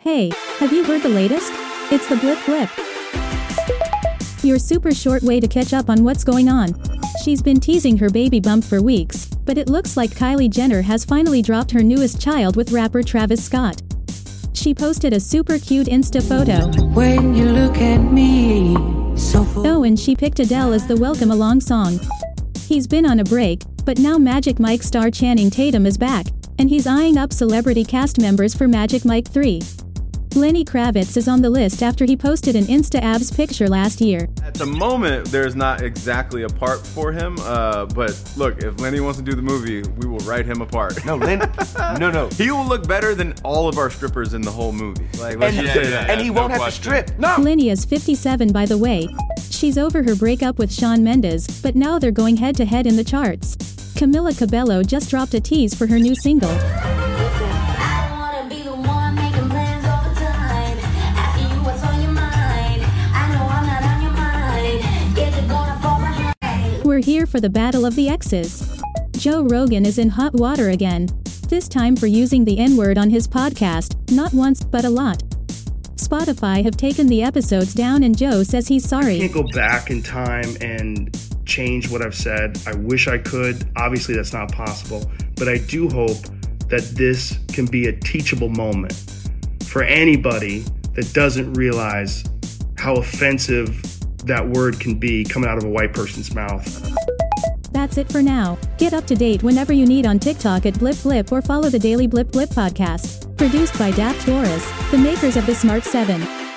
Hey, have you heard the latest? It's the Blip Blip. Your super short way to catch up on what's going on. She's been teasing her baby bump for weeks, but it looks like Kylie Jenner has finally dropped her newest child with rapper Travis Scott. She posted a super cute Insta photo. When you look at me, so. Oh, and she picked Adele as the welcome along song. He's been on a break, but now Magic Mike star Channing Tatum is back, and he's eyeing up celebrity cast members for Magic Mike 3. Lenny Kravitz is on the list after he posted an Insta abs picture last year. At the moment, there's not exactly a part for him, uh, but look, if Lenny wants to do the movie, we will write him apart. No, Lenny, no, no. he will look better than all of our strippers in the whole movie. Like, let's And, just say that. and he no won't have question. to strip. No. Lenny is 57 by the way. She's over her breakup with Shawn Mendes, but now they're going head to head in the charts. Camila Cabello just dropped a tease for her new single. We're here for the battle of the X's. Joe Rogan is in hot water again. This time for using the N word on his podcast, not once, but a lot. Spotify have taken the episodes down and Joe says he's sorry. I can't go back in time and change what I've said. I wish I could. Obviously, that's not possible. But I do hope that this can be a teachable moment for anybody that doesn't realize how offensive that word can be coming out of a white person's mouth. That's it for now. Get up to date whenever you need on TikTok at Blip Blip or follow the Daily Blip Blip podcast. Produced by Daft Doris, the makers of the Smart 7.